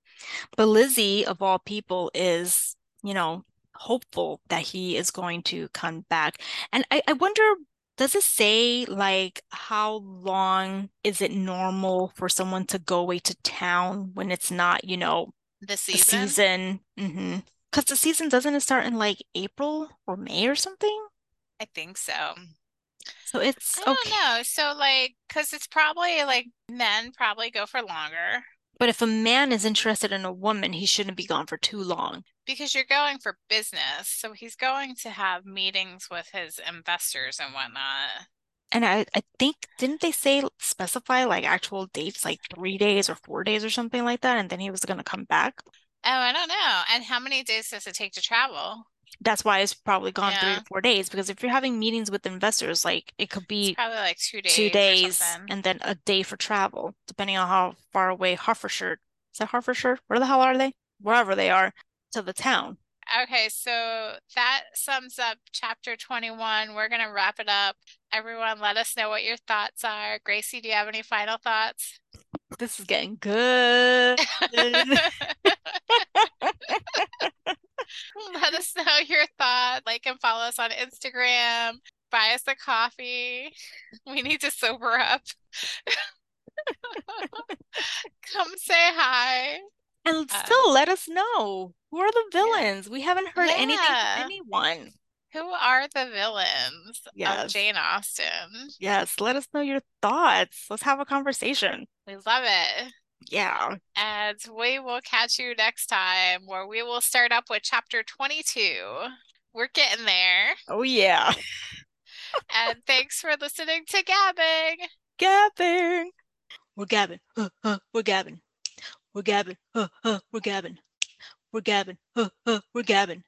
But Lizzie, of all people, is, you know, hopeful that he is going to come back. And I, I wonder, does it say like how long is it normal for someone to go away to town when it's not, you know, the season? season. Mm-hmm. Because the season doesn't it start in like April or May or something? I think so. So it's I don't know. So like, because it's probably like men probably go for longer. But if a man is interested in a woman, he shouldn't be gone for too long. Because you're going for business. So he's going to have meetings with his investors and whatnot. And I, I think, didn't they say specify like actual dates, like three days or four days or something like that? And then he was going to come back? Oh, I don't know. And how many days does it take to travel? That's why it's probably gone yeah. three or four days because if you're having meetings with investors, like it could be it's probably like two days, two days, and then a day for travel, depending on how far away Hertfordshire is that Hertfordshire? Where the hell are they? Wherever they are to the town. Okay, so that sums up chapter 21. We're going to wrap it up. Everyone, let us know what your thoughts are. Greicy, do you have any final thoughts? This is getting good. let us know your thought. Like and follow us on Instagram. Buy us a coffee. We need to sober up. Come say hi. And uh, still let us know who are the villains. Yeah. We haven't heard yeah. anything from anyone. Who are the villains Yes. of Jane Austen? Yes, let us know your thoughts. Let's have a conversation. We love it. Yeah. And we will catch you next time where we will start up with chapter 22. We're getting there. Oh, yeah. And thanks for listening to Gabbing. Gabbing. We're gabbing. Uh, uh, we're gabbing. We're gabbing. Uh, uh, we're gabbing. We're gabbing. Uh, uh, we're gabbing.